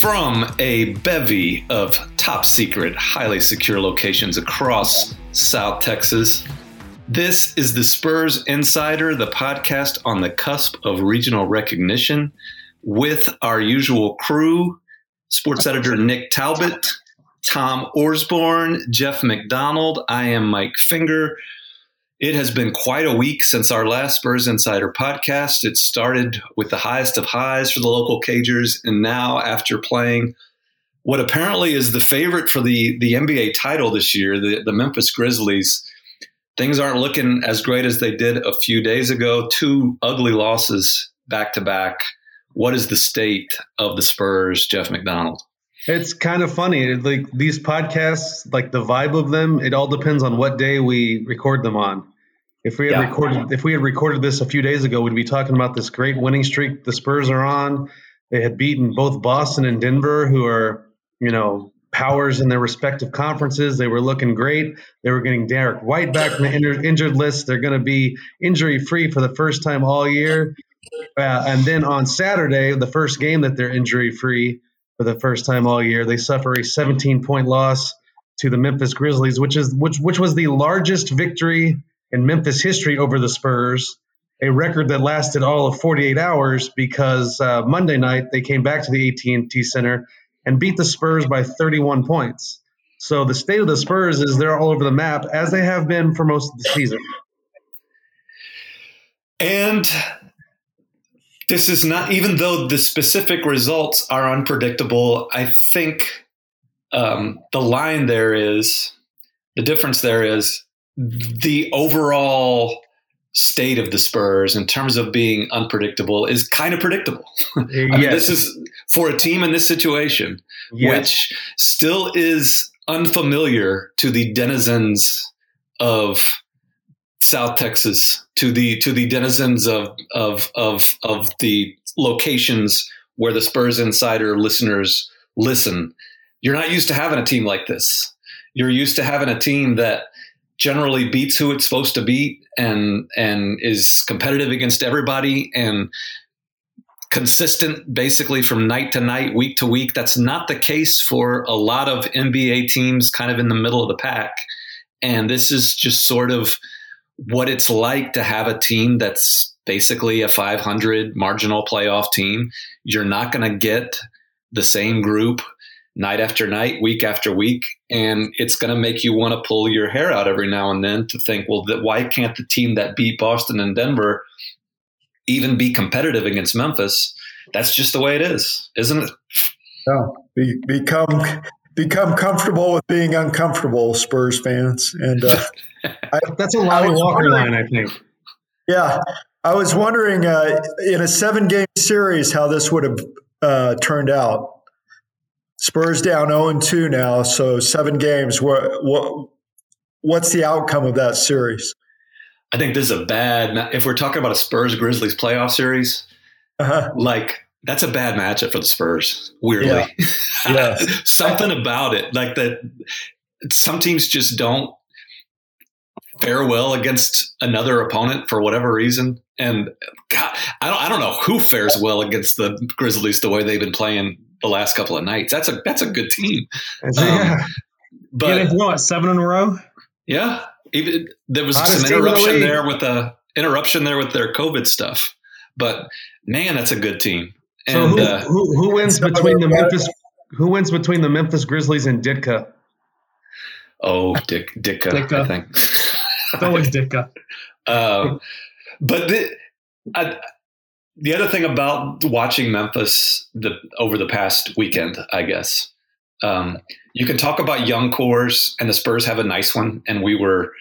From a bevy of top secret, highly secure locations across South Texas, this is the Spurs Insider, the podcast on the cusp of regional recognition with our usual crew sports editor Nick Talbot, Tom Orsborn, Jeff McDonald. I am Mike Finger. It has been quite a week since our last Spurs Insider podcast. It started with the highest of highs for the local Cagers, and now after playing what apparently is the favorite for the, the NBA title this year, the, the Memphis Grizzlies, things aren't looking as great as they did a few days ago. Two ugly losses back to back. What is the state of the Spurs, Jeff McDonald? It's kind of funny. Like these podcasts, like the vibe of them, it all depends on what day we record them on. If we had yeah. recorded if we had recorded this a few days ago, we'd be talking about this great winning streak the Spurs are on. They had beaten both Boston and Denver, who are, you know, powers in their respective conferences. They were looking great. They were getting Derrick White back from the injured, injured list. They're going to be injury free for the first time all year. Uh, and then on Saturday, the first game that they're injury free for the first time all year, they suffer a 17 point loss to the Memphis Grizzlies, which is which which was the largest victory in Memphis history over the Spurs, a record that lasted all of 48 hours because uh, Monday night they came back to the AT&T Center and beat the Spurs by 31 points. So the state of the Spurs is they're all over the map as they have been for most of the season. And this is not even though the specific results are unpredictable. I think um, the line there is the difference there is the overall state of the Spurs in terms of being unpredictable is kind of predictable. I uh, yes. mean, this is for a team in this situation, yes. which still is unfamiliar to the denizens of South Texas, to the to the denizens of of of of the locations where the Spurs Insider listeners listen. You're not used to having a team like this. You're used to having a team that generally beats who it's supposed to beat and and is competitive against everybody and consistent basically from night to night, week to week. That's not the case for a lot of NBA teams kind of in the middle of the pack. And this is just sort of what it's like to have a team that's basically a 500 marginal playoff team. You're not going to get the same group night after night, week after week. And it's going to make you want to pull your hair out every now and then to think, well, that why can't the team that beat Boston and Denver even be competitive against Memphis? That's just the way it is, isn't it? No, be, become become comfortable with being uncomfortable, Spurs fans, and uh, I, that's a Lonnie Walker line, I think. Yeah, I was wondering uh, in a seven game series how this would have uh, turned out. Spurs down 0 2 now, so seven games. What, what, what's the outcome of that series? I think this is a bad. If we're talking about a Spurs Grizzlies playoff series, uh-huh. like that's a bad matchup for the Spurs. Weirdly, yeah. something about it, like that. Some teams just don't fare well against another opponent for whatever reason. And God, I don't, I don't know who fares well against the Grizzlies the way they've been playing the last couple of nights. That's a that's a good team. Um, but yeah, what seven in a row? Yeah, even there was some interruption the there with the interruption there with their COVID stuff. But man, that's a good team. And, so who, uh, who, who wins between the Memphis who wins between the Memphis Grizzlies and Ditka? Oh, Dick Ditka, Ditka. I think. it's always Ditka. um, but the, I, the other thing about watching Memphis the, over the past weekend, I guess, um, you can talk about young cores, and the Spurs have a nice one, and we were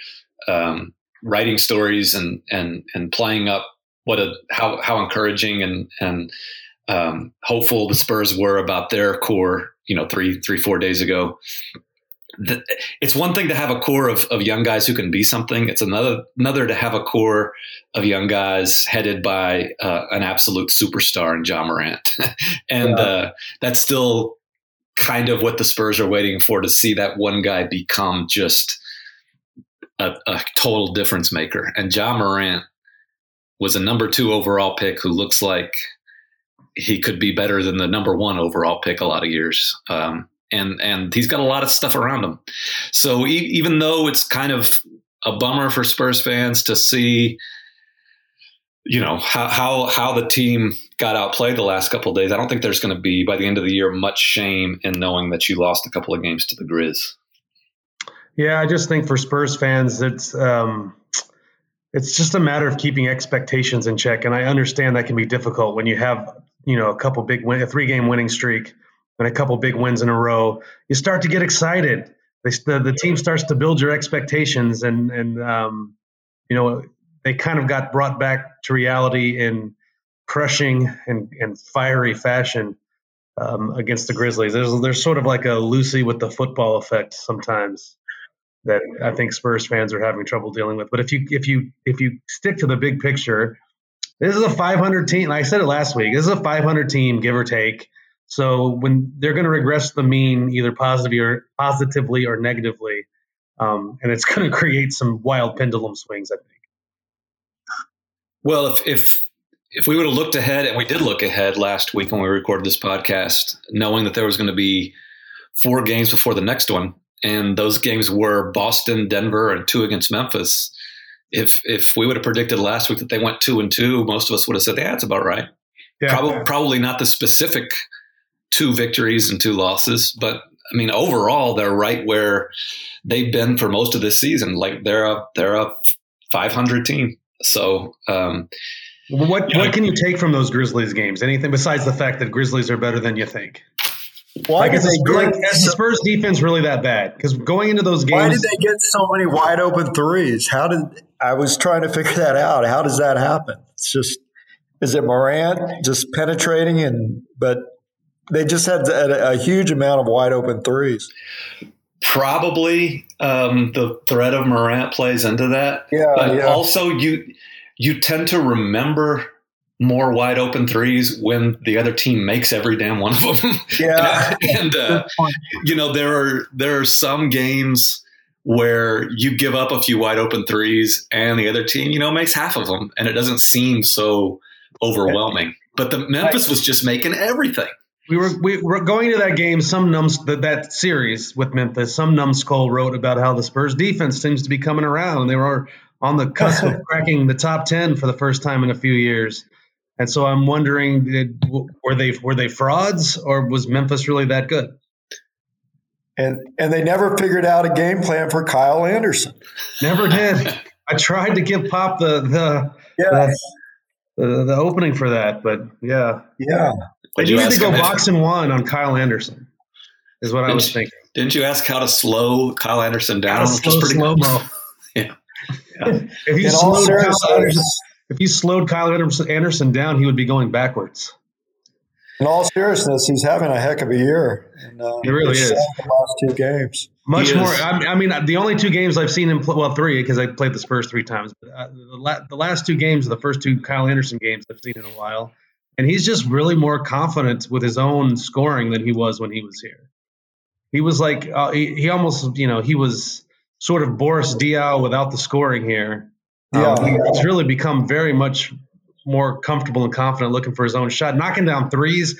um, writing stories and and and playing up what a how how encouraging and and um, hopeful the Spurs were about their core, you know, three three four days ago the, it's one thing to have a core of, of young guys who can be something. It's another another to have a core of young guys headed by uh, an absolute superstar in Ja Morant, and yeah. uh, that's still kind of what the Spurs are waiting for to see that one guy become just a, a total difference maker. And Ja Morant was a number two overall pick who looks like he could be better than the number one overall pick a lot of years. Um, and and he's got a lot of stuff around him. So e- even though it's kind of a bummer for Spurs fans to see, you know how how how the team got outplayed the last couple days, I don't think there's going to be by the end of the year much shame in knowing that you lost a couple of games to the Grizz. Yeah, I just think for Spurs fans, it's um, it's just a matter of keeping expectations in check, and I understand that can be difficult when you have you know a couple big win, a three game winning streak and a couple big wins in a row, you start to get excited. They, the, the team starts to build your expectations, and and um, you know they kind of got brought back to reality in crushing and, and fiery fashion um, against the Grizzlies. There's there's sort of like a Lucy with the football effect sometimes that I think Spurs fans are having trouble dealing with. But if you if you if you stick to the big picture, this is a 500 team. Like I said it last week. This is a 500 team, give or take. So when they're going to regress the mean, either positively or positively or negatively, um, and it's going to create some wild pendulum swings. I think. Well, if if if we would have looked ahead, and we did look ahead last week when we recorded this podcast, knowing that there was going to be four games before the next one, and those games were Boston, Denver, and two against Memphis. If if we would have predicted last week that they went two and two, most of us would have said, "Yeah, that's about right." Yeah. Probably probably not the specific two victories and two losses, but I mean overall they're right where they've been for most of this season. Like they're a they're a 500 team. So um, what what can you take from those Grizzlies games? Anything besides the fact that Grizzlies are better than you think? Why like, did they like, is the Spurs defense really that bad? Because going into those games, why did they get so many wide open threes? How did I was trying to figure that out? How does that happen? It's just is it Morant just penetrating and but they just had a, a huge amount of wide open threes. Probably um, the threat of Morant plays into that. Yeah, but yeah. also you you tend to remember more wide open threes when the other team makes every damn one of them. Yeah, and uh, you know there are there are some games where you give up a few wide open threes and the other team you know makes half of them and it doesn't seem so overwhelming. But the Memphis was just making everything we were we were going to that game. Some nums that, that series with Memphis. Some numbskull wrote about how the Spurs defense seems to be coming around. They were on the cusp of cracking the top ten for the first time in a few years. And so I'm wondering, did, were they were they frauds or was Memphis really that good? And and they never figured out a game plan for Kyle Anderson. Never did. I tried to give Pop the the, yeah. the, the the opening for that, but yeah, yeah. They need to go box and one on Kyle Anderson. Is what didn't I was thinking. Didn't you ask how to slow Kyle Anderson down? Slow, pretty slow mo. yeah. yeah. If you slowed Kyle Anderson, if you slowed Kyle Anderson down, he would be going backwards. In all seriousness, he's having a heck of a year. And, uh, he really is. The last two games. Much more. I, mean, the only two games I've seen him play, well, three because I played the Spurs three times. But uh, the, la- the last two games, of the first two Kyle Anderson games I've seen in a while and he's just really more confident with his own scoring than he was when he was here. He was like uh, he, he, almost you know he was sort of Boris Diaw without the scoring here. Yeah, um, he's really become very much more comfortable and confident looking for his own shot, knocking down threes.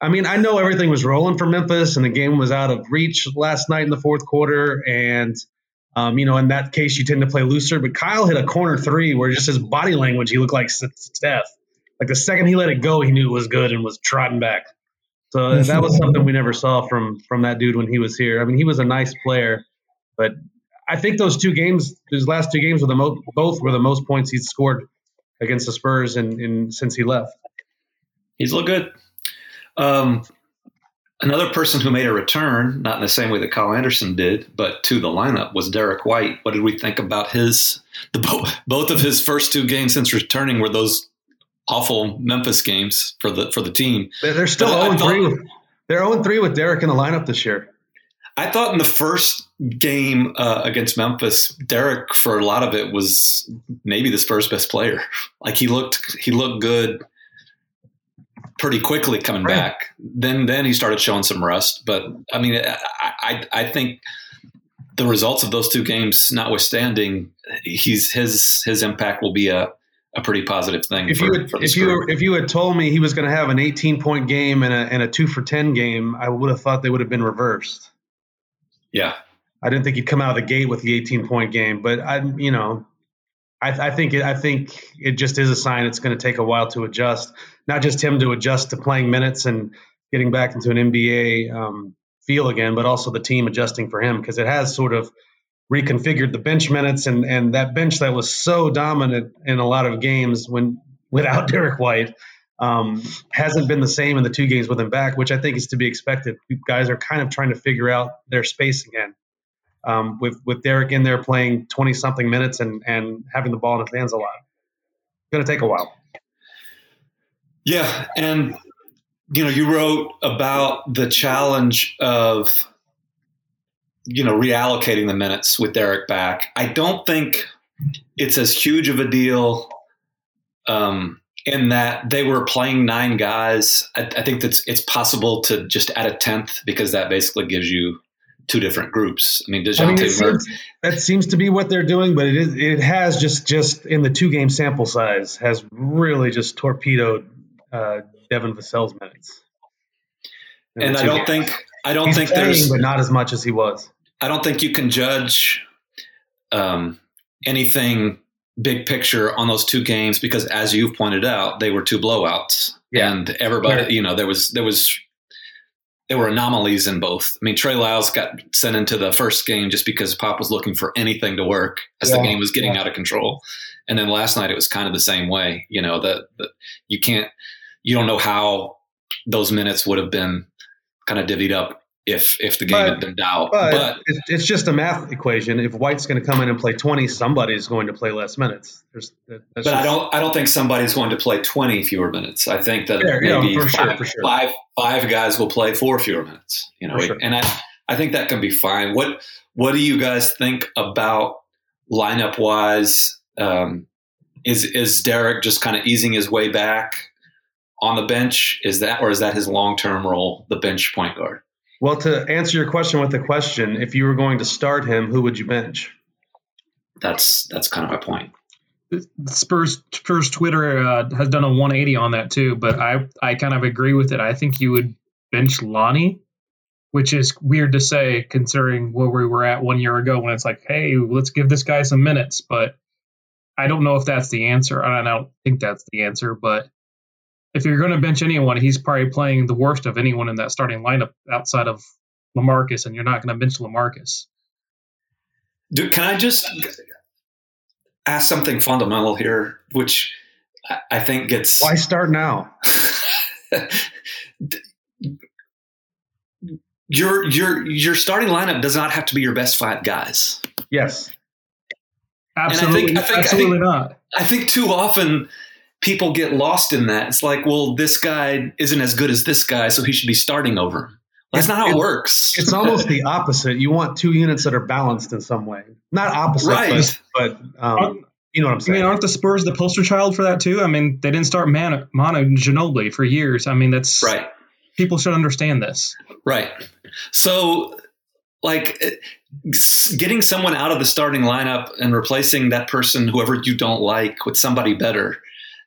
I mean, I know everything was rolling for Memphis, and the game was out of reach last night in the fourth quarter, and um, you know, in that case, you tend to play looser. But Kyle hit a corner three where just his body language, he looked like Steph. Like the second he let it go, he knew it was good and was trotting back. So that was something we never saw from from that dude when he was here. I mean, he was a nice player, but I think those two games, those last two games, were the most both were the most points he's scored against the Spurs in, in since he left. He's looked good. Um, another person who made a return, not in the same way that Kyle Anderson did, but to the lineup was Derrick White. What did we think about his the both of his first two games since returning? Were those awful Memphis games for the for the team. They're still zero three. With, they're zero three with Derrick in the lineup this year. I thought in the first game uh, against Memphis, Derrick for a lot of it was maybe the Spurs' best player. Like he looked he looked good pretty quickly coming right. back. Then then he started showing some rust. But I mean, I, I I think the results of those two games notwithstanding, he's his his impact will be a a pretty positive thing. If for, you had, if you if you had told me he was going to have an 18 point game and a and a two for 10 game, I would have thought they would have been reversed. Yeah, I didn't think he'd come out of the gate with the 18 point game, but I, you know, I, I think it, I think it just is a sign it's going to take a while to adjust. Not just him to adjust to playing minutes and getting back into an NBA um, feel again, but also the team adjusting for him because it has sort of reconfigured the bench minutes and and that bench that was so dominant in a lot of games when without Derrick White um, hasn't been the same in the two games with him back, which I think is to be expected. Guys are kind of trying to figure out their space again. Um, with with Derrick in there playing twenty something minutes and and having the ball in his hands a lot, going to take a while. Yeah, and you know, you wrote about the challenge of you know reallocating the minutes with Derrick back. I don't think it's as huge of a deal um, in that they were playing nine guys. I, I think that's it's possible to just add a tenth because that basically gives you two different groups. I mean, Dejounte I mean, seems, that seems to be what they're doing, but it is it has just just in the two game sample size has really just torpedoed uh, Devin Vassell's minutes. And I don't games. think I don't He's think playing, there's but not as much as he was. I don't think you can judge um, anything big picture on those two games because, as you've pointed out, they were two blowouts, yeah. and everybody, you know, there was there was there were anomalies in both. I mean, Trey Lyles got sent into the first game just because Pop was looking for anything to work as yeah. the game was getting yeah. out of control, and then last night it was kind of the same way. You know that you can't, you don't know how those minutes would have been kind of divvied up if if the game but, had been doubt. But, but it's just a math equation. If White's going to come in and play twenty, somebody's going to play less minutes. There's, but just, I don't I don't think somebody's going to play twenty fewer minutes. I think that maybe for five, sure, sure. five, five guys will play four fewer minutes. You know, sure. and I I think that can be fine. What what do you guys think about lineup wise? Um, is is Derrick just kind of easing his way back on the bench? Is that or is that his long term role, the bench point guard? Well, to answer your question with a question, if you were going to start him, who would you bench? That's that's kind of my point. Spurs Spurs Twitter uh, has done a 180 on that too, but I I kind of agree with it. I think you would bench Lonnie, which is weird to say considering where we were at one year ago when it's like, hey, let's give this guy some minutes. But I don't know if that's the answer. I don't think that's the answer, but if you're going to bench anyone, he's probably playing the worst of anyone in that starting lineup outside of Lamarcus, and you're not going to bench Lamarcus. Dude, can I just ask something fundamental here, which I think gets why start now? your your your starting lineup does not have to be your best five guys. Yes, absolutely, I think, I think, absolutely I think, not. I think too often people get lost in that. It's like, well, this guy isn't as good as this guy, so he should be starting over him. That's not how it, works. It's almost the opposite. You want two units that are balanced in some way. Not opposite, right. but, but um, you know what I'm saying. I mean, aren't the Spurs the poster child for that too? I mean, they didn't start Manu, Manu Ginobili for years. I mean, that's right. People should understand this. Right. So, like, eh, getting someone out of the starting lineup and replacing that person, whoever you don't like, with somebody better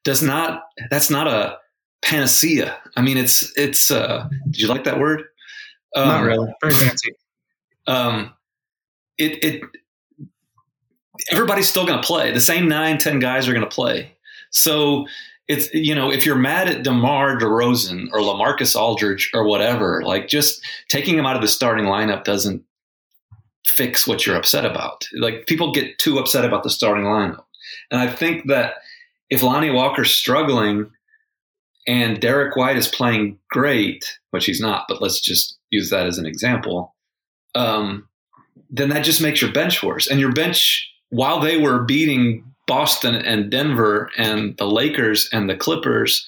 does not that's not a panacea. I mean, it's it's. Uh, did you like that word? Um, not really. Very fancy. Um, it it everybody's still going to play. The same nine, ten guys are going to play. So it's you know if you're mad at DeMar DeRozan or LaMarcus Aldridge or whatever, like just taking him out of the starting lineup doesn't fix what you're upset about. Like people get too upset about the starting lineup, and I think that if Lonnie Walker's struggling and Derrick White is playing great, which he's not, but let's just use that as an example, um, then that just makes your bench worse. And your bench, while they were beating Boston and Denver and the Lakers and the Clippers,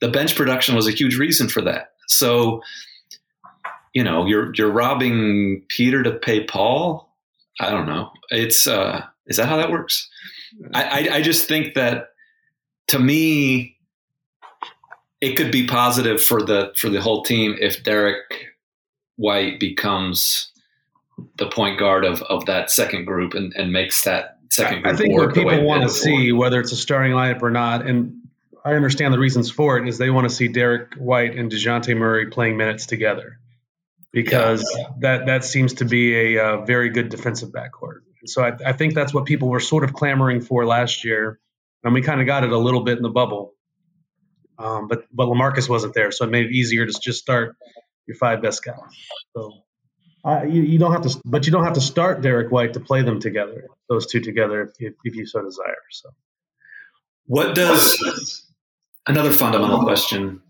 the bench production was a huge reason for that. So, you know, you're you're robbing Peter to pay Paul. I don't know. It's uh, is that how that works? I, I, I just think that to me, it could be positive for the for the whole team if Derrick White becomes the point guard of, of that second group and, and makes that second. group. I think what people want to see, whether it's a starting lineup or not, and I understand the reasons for it, is they want to see Derrick White and Dejounte Murray playing minutes together because yeah. that that seems to be a, uh, very good defensive backcourt. So I, I, think that's what people were sort of clamoring for last year, and we kind of got it a little bit in the bubble. Um, but but Lamarcus wasn't there, so it made it easier to just start your five best guys. So uh, you, you don't have to, but you don't have to start Derrick White to play them together, those two together, if, if you so desire. So, what does another fundamental question,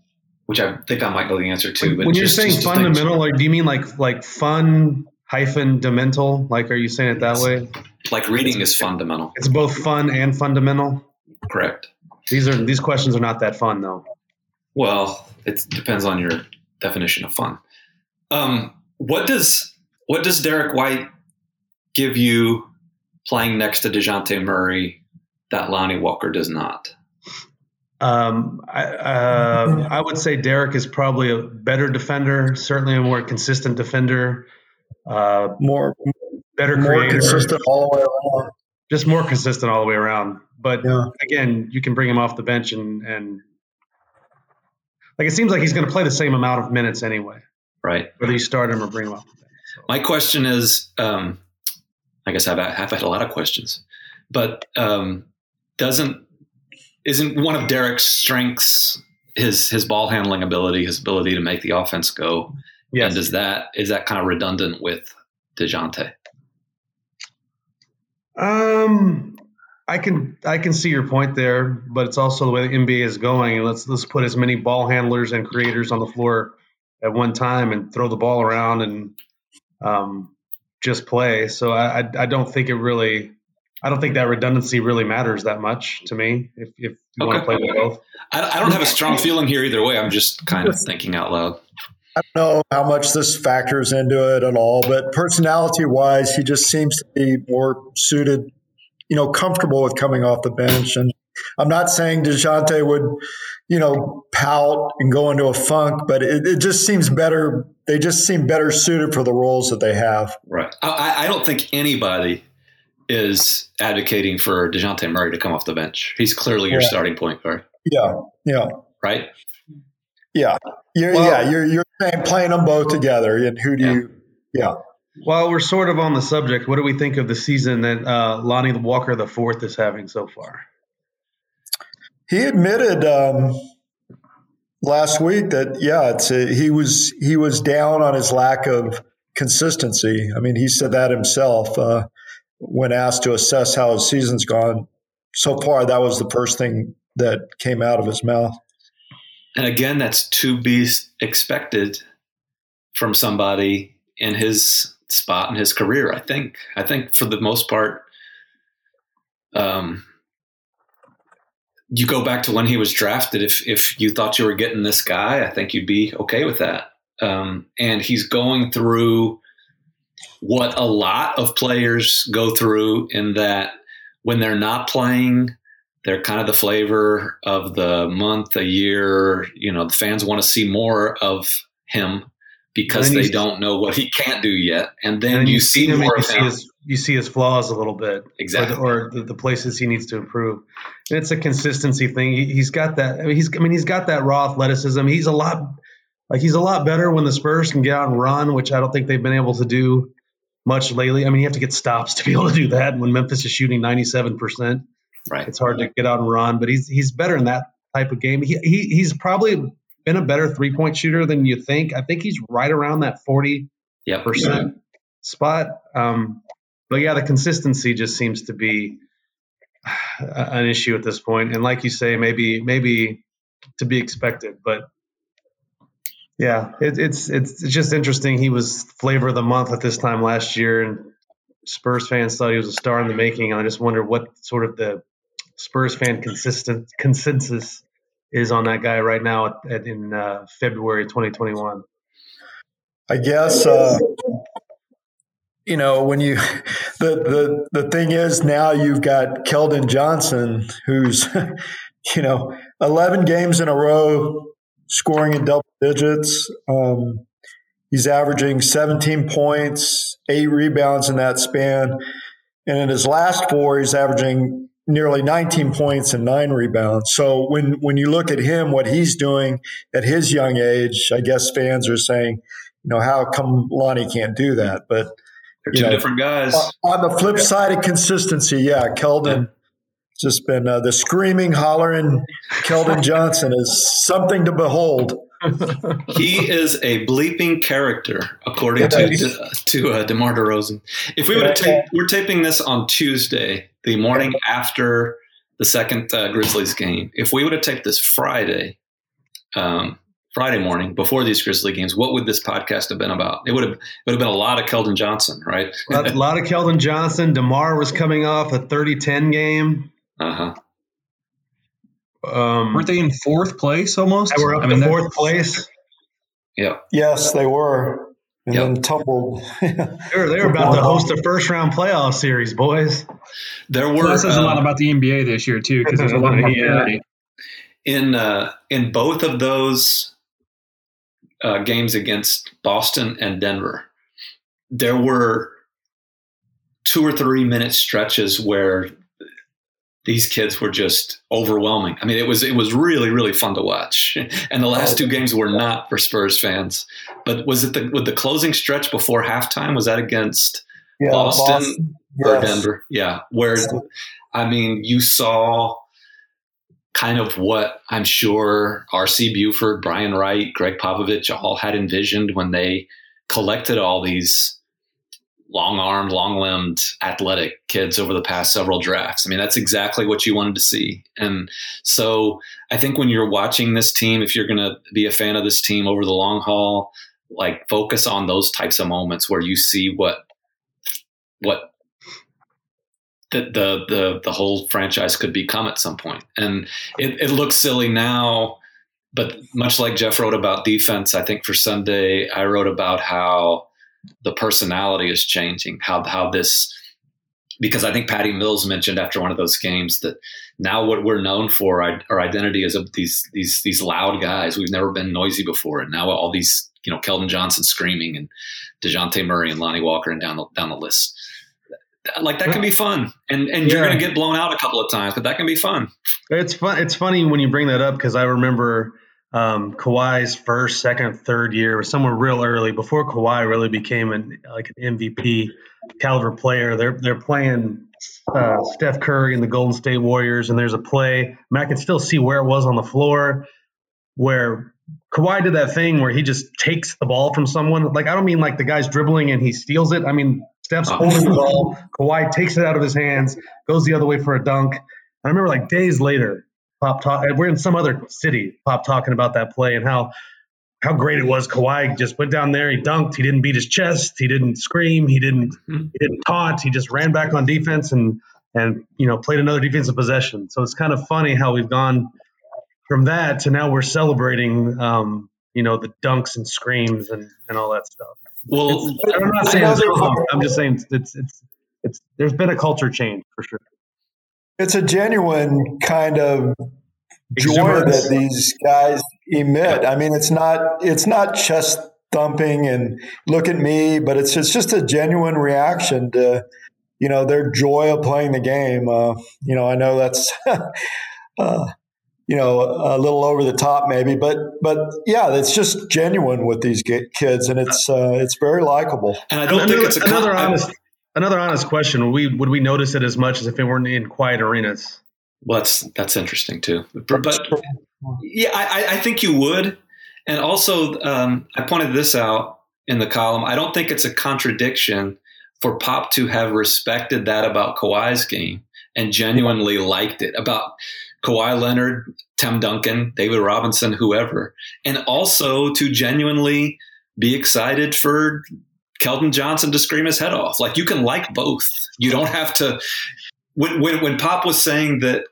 which I think I might know the answer to. But when just, you're saying fundamental, like, do you mean like like fun hyphen demental? Like, are you saying it that way? Like reading is fundamental. It's both fun and fundamental. Correct. These are these questions are not that fun though. Well, it depends on your definition of fun. Um, what does what does Derrick White give you playing next to Dejounte Murray that Lonnie Walker does not? Um, I, uh, I would say Derrick is probably a better defender, certainly a more consistent defender, uh, more better more creator, consistent all the way around. Just more consistent all the way around. But yeah. again, you can bring him off the bench and and like it seems like he's going to play the same amount of minutes anyway. Right. Whether you start him or bring him off the bench. So. My question is, um, I guess I've, I've had a lot of questions, but um, doesn't isn't one of Derrick's strengths his his ball handling ability, his ability to make the offense go? Yes. And is that is that kind of redundant with Dejounte? Um, I can I can see your point there, but it's also the way the NBA is going. Let's let's put as many ball handlers and creators on the floor at one time and throw the ball around and um, just play. So I, I, I don't think it really I don't think that redundancy really matters that much to me. If, if you okay. want to play with both, I, I don't have a strong feeling here either way. I'm just kind of thinking out loud. I don't know how much this factors into it at all, but personality wise, he just seems to be more suited, you know, comfortable with coming off the bench. And I'm not saying Dejounte would, you know, pout and go into a funk, but it, it just seems better. They just seem better suited for the roles that they have. Right. I, I don't think anybody is advocating for Dejounte Murray to come off the bench. He's clearly your yeah. starting point guard. Yeah, yeah, right. Yeah, you're, well, yeah, you're you're playing them both together, and who do yeah. you? Yeah. While we're sort of on the subject, what do we think of the season that uh, Lonnie Walker the fourth is having so far? He admitted um, last week that yeah, it's a, he was he was down on his lack of consistency. I mean, he said that himself. Uh, when asked to assess how his season's gone, so far that was the first thing that came out of his mouth. And again, that's to be expected from somebody in his spot in his career. I think. I think for the most part, um, you go back to when he was drafted. If if you thought you were getting this guy, I think you'd be okay with that. Um, and he's going through what a lot of players go through in that when they're not playing, they're kind of the flavor of the month, a year. You know, the fans want to see more of him because they don't know what he can't do yet. And then and you, you, see, him more you see his you see his flaws a little bit, exactly, or, the, or the, the, places he needs to improve. And it's a consistency thing. He, has got that. I mean, he's I mean he's got that raw athleticism. He's a lot like he's a lot better when the Spurs can get out and run, which I don't think they've been able to do much lately. I mean, you have to get stops to be able to do that. When Memphis is shooting 97%, right, it's hard to get out and run. But he's he's better in that type of game. He, he he's probably been a better three point shooter than you think. I think he's right around that 40 percent spot. Um, but yeah, the consistency just seems to be an issue at this point. And like you say, maybe maybe to be expected, but yeah, it, it's it's just interesting. He was flavor of the month at this time last year, and Spurs fans thought he was a star in the making. And I just wonder what sort of the Spurs fan consistent consensus is on that guy right now at, at, in uh, February 2021. I guess uh, you know when you the the the thing is now you've got Keldon Johnson who's you know 11 games in a row scoring in double digits. Um, he's averaging 17 points, eight rebounds in that span. and in his last four, he's averaging nearly 19 points and nine rebounds. So when when you look at him, what he's doing at his young age, I guess fans are saying, you know, how come Lonnie can't do that? But they're two know, different guys. On the flip side of consistency, yeah, Keldon. Just been uh, the screaming, hollering Keldon Johnson is something to behold. He is a bleeping character, according to to uh, Demar Derozan. If we would tape, we're taping this on Tuesday, the morning after the second uh, Grizzlies game. If we would have taped this Friday, um, Friday morning before these Grizzly games, what would this podcast have been about? It would have it would have been a lot of Keldon Johnson, right? a lot of Keldon Johnson. Demar was coming off a 30-10 game. Uh huh. Um, Weren't they in fourth place almost? They were up I mean, fourth place. Yeah. Yes, they were. And yep. then tumbled. they were, they were about to host a first round playoff series, boys. There were. Well, that says uh, a lot about the NBA this year too, because there's a lot of yeah. In uh, in both of those uh, games against Boston and Denver, there were two or three minute stretches where these kids were just overwhelming. I mean, it was it was really really fun to watch. And the last oh, two games were not for Spurs fans. But was it the with the closing stretch before halftime? Was that against yeah, Boston, Boston. Yes. or Denver? Yeah, where I mean, you saw kind of what I'm sure R.C. Buford, Brian Wright, Gregg Popovich all had envisioned when they collected all these long armed, long limbed, athletic kids over the past several drafts. I mean, that's exactly what you wanted to see. And so I think when you're watching this team, if you're going to be a fan of this team over the long haul, like focus on those types of moments where you see what, what, the, the the the whole franchise could become at some point. And it, it looks silly now, but much like Jeff wrote about defense, I think for Sunday I wrote about how the personality is changing. How how this because I think Patty Mills mentioned after one of those games that now what we're known for our identity is of these these these loud guys. We've never been noisy before, and now all these you know Keldon Johnson screaming and Dejounte Murray and Lonnie Walker and down the down the list. Like that can be fun, and and yeah. you're going to get blown out a couple of times, but that can be fun. It's fun. It's funny when you bring that up because I remember um, Kawhi's first, second, third year was somewhere real early before Kawhi really became an like an MVP caliber player. They're they're playing uh, Steph Curry and the Golden State Warriors, and there's a play. I, mean, I can still see where it was on the floor, where Kawhi did that thing where he just takes the ball from someone. Like I don't mean like the guy's dribbling and he steals it. I mean Steph's oh. holding the ball. Kawhi takes it out of his hands, goes the other way for a dunk. I remember like days later, Pop talk. We're in some other city. Pop talking about that play and how how great it was. Kawhi just went down there. He dunked. He didn't beat his chest. He didn't scream. He didn't. He didn't taunt. He just ran back on defense and and you know played another defensive possession. So it's kind of funny how we've gone from that to now we're celebrating um, you know the dunks and screams and and all that stuff. Well, it's, I'm not saying it's wrong. I'm just saying it's it's it's there's been a culture change for sure it's a genuine kind of joy that these guys emit. I mean, it's not it's not chest thumping and look at me, but it's it's just a genuine reaction to you know their joy of playing the game. Uh, you know, I know that's. uh, you know, a little over the top, maybe, but but yeah, it's just genuine with these kids, and it's uh, it's very likable. And I don't another, think it's a another honest Another honest question: Would we would we notice it as much as if it weren't in quiet arenas? Well, that's that's interesting too. But, but yeah, I, I, think you would. And also, um, I pointed this out in the column. I don't think it's a contradiction for Pop to have respected that about Kawhi's game and genuinely liked it about Kawhi Leonard, Tim Duncan, David Robinson, whoever, and also to genuinely be excited for Keldon Johnson to scream his head off. Like you can like both. You don't have to. When when, when Pop was saying that,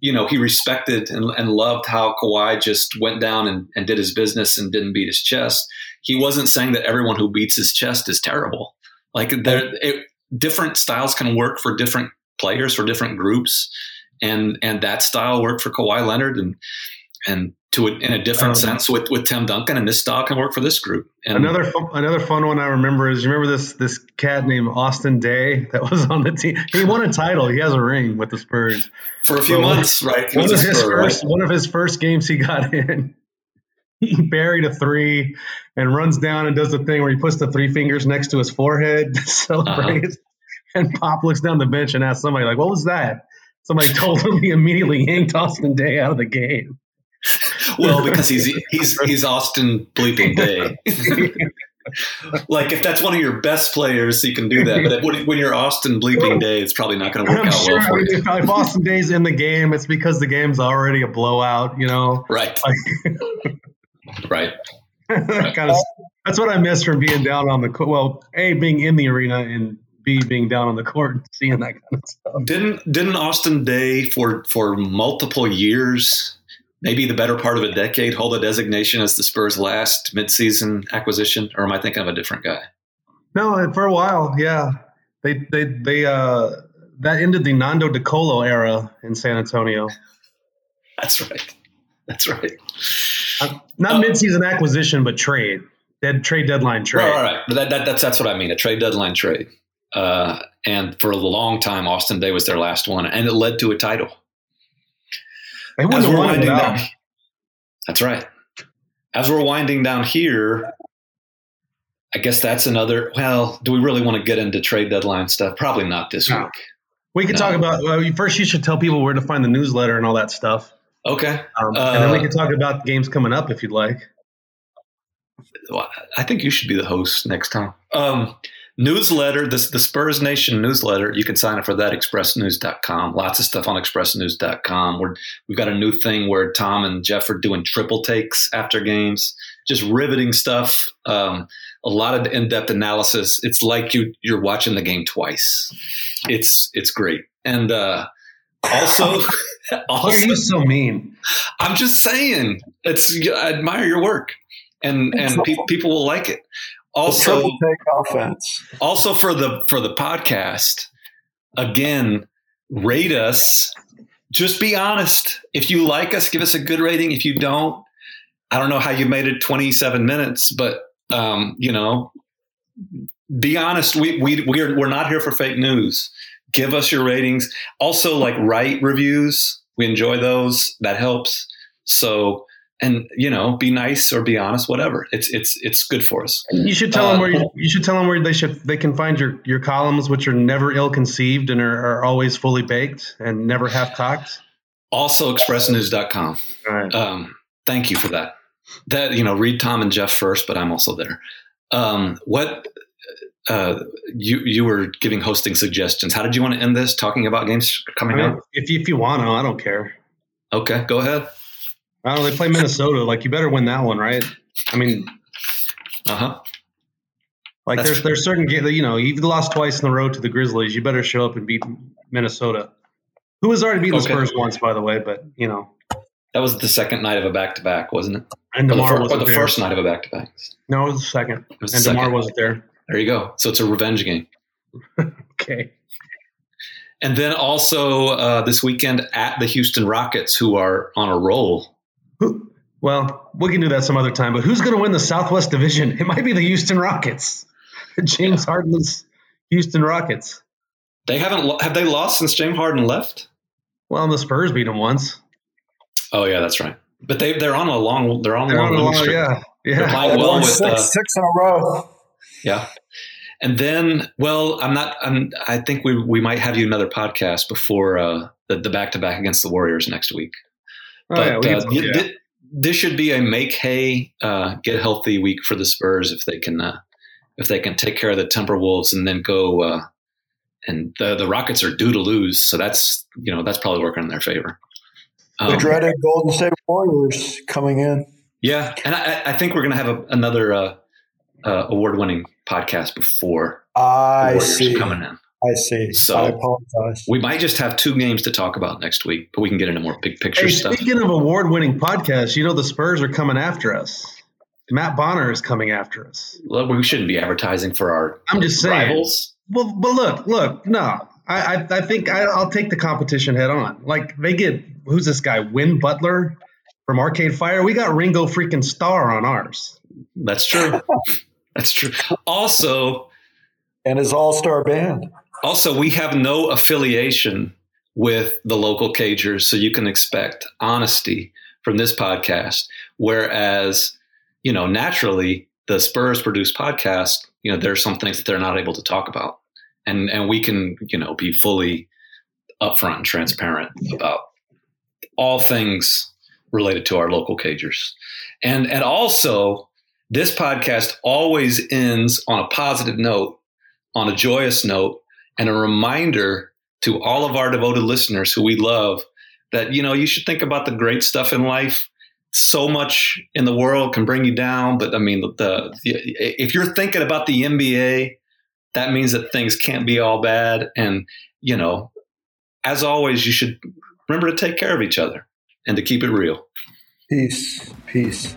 you know, he respected and, and loved how Kawhi just went down and, and did his business and didn't beat his chest. He wasn't saying that everyone who beats his chest is terrible. Like there, it, different styles can work for different players for different groups, and and that style worked for Kawhi Leonard and and to it in a different um, sense with, with Tim Duncan, and this style can work for this group. And another fun, another fun one I remember is you remember this this cat named Austin Daye that was on the team. He won a title. He has a ring with the Spurs for a few so months, right? One of his Spur, first right? one of his first games he got in. He buried a three and runs down and does the thing where he puts the three fingers next to his forehead to celebrate. Uh-huh. And Pop looks down the bench and asks somebody like, "What was that?" Somebody told him he immediately yanked Austin Daye out of the game well, because he's he's he's Austin bleeping Daye. like if that's one of your best players, you can do that. But if, when you're Austin bleeping Daye, it's probably not going to work I'm out sure, well for you. If, if Austin Daye's in the game, it's because the game's already a blowout. You know, right? Like, right. kind of, that's what I miss from being down on the court. Well, a being in the arena and B being down on the court and seeing that kind of stuff. Didn't didn't Austin Daye for for multiple years maybe the better part of a decade hold a designation as the Spurs' last midseason acquisition, or am I thinking of a different guy? No, for a while, yeah. They they they uh that ended the Nando De Colo era in San Antonio. That's right. That's right. Uh, not uh, midseason acquisition, but trade. Dead trade deadline trade. Right, right. But that, that, that's that's what I mean. A trade deadline trade. Uh, and for a long time, Austin Daye was their last one, and it led to a title. As we're winding down, that's right. As we're winding down here, I guess that's another. Well, do we really want to get into trade deadline stuff? Probably not this no. week. We can no. talk about. Well, first, you should tell people where to find the newsletter and all that stuff. Okay, um, uh, and then we uh, can talk about games coming up if you'd like. Well, I think you should be the host next time. Um, newsletter, this the Spurs Nation newsletter. You can sign up for that expressnews.com. Lots of stuff on expressnews.com. We're, we've got a new thing where Tom and Jeff are doing triple takes after games, just riveting stuff. Um, a lot of in-depth analysis. It's like you you're watching the game twice. It's it's great. And uh, also, also, are you so mean? I'm just saying. It's I admire your work, and and pe- people will like it also take offense. Also for the for the podcast, again, rate us. Just be honest. If you like us, give us a good rating. If you don't, I don't know how you made it 27 minutes, but um, you know, be honest. We we we're we're not here for fake news. Give us your ratings. Also, like write reviews. We enjoy those. That helps. So and you know be nice or be honest whatever. It's it's it's good for us. You should tell uh, them where you, you, should tell them where they should they can find your your columns which are never ill conceived and are, are always fully baked and never half cocked also expressnews.com All right. um, thank you for that. That you know read tom and jeff first but i'm also there. Um, what uh, you you were giving hosting suggestions. How did you want to end this talking about games coming I mean, up if you, if you want to i don't care. Okay go ahead Oh, they play Minnesota. Like you better win that one, right? I mean, uh huh. Like That's there's there's certain games that you know you've lost twice in the row to the Grizzlies. You better show up and beat Minnesota, who has already beaten okay. the Spurs once, by the way. But you know that was the second night of a back to back, wasn't it? And Demar or the, or the first night of a back to back. No, it was the second. It was and the Demar wasn't there. There you go. So it's a revenge game. okay. And then also uh, this weekend at the Houston Rockets, who are on a roll. Who, well, we can do that some other time. But who's going to win the Southwest Division? It might be the Houston Rockets. James yeah. Harden's Houston Rockets. They haven't have they lost since James Harden left? Well, the Spurs beat them once. Oh yeah, that's right. But they they're on a long they're on a long, long streak. Yeah, yeah. They're playing well with six, uh, six in a row. Yeah. And then, well, I'm not. I'm. I think we we might have you another podcast before uh, the the back to back against the Warriors next week. Oh, but yeah, uh, yeah. Th- this should be a make hay, uh, get healthy week for the Spurs if they can uh, if they can take care of the Timberwolves and then go. Uh, and the the Rockets are due to lose, so that's you know that's probably working in their favor. Um, the dreaded Golden State Warriors coming in. Yeah, and I, I think we're going to have a, another uh, uh, award-winning podcast before I see coming in. I see. So I apologize. We might just have two games to talk about next week, but we can get into more big picture hey, stuff. Speaking of award winning podcasts, you know the Spurs are coming after us. Matt Bonner is coming after us. Well, we shouldn't be advertising for our I'm just saying. rivals. Well, but look, look, no. I, I, I think I, will take the competition head on. Like they get who's this guy? Win Butler from Arcade Fire. We got Ringo freaking Starr on ours. That's true. That's true. Also, and his all star band. Also, we have no affiliation with the local cagers, so you can expect honesty from this podcast. Whereas, you know, naturally, the Spurs produce podcast, you know, there's some things that they're not able to talk about. And and we can, you know, be fully upfront and transparent about all things related to our local cagers. And and also this podcast always ends on a positive note, on a joyous note, and a reminder to all of our devoted listeners who we love that you know you should think about the great stuff in life. So much in the world can bring you down but i mean the, if you're thinking about the nba that means that things can't be all bad. And you know as always you should remember to take care of each other and to keep it real. Peace. Peace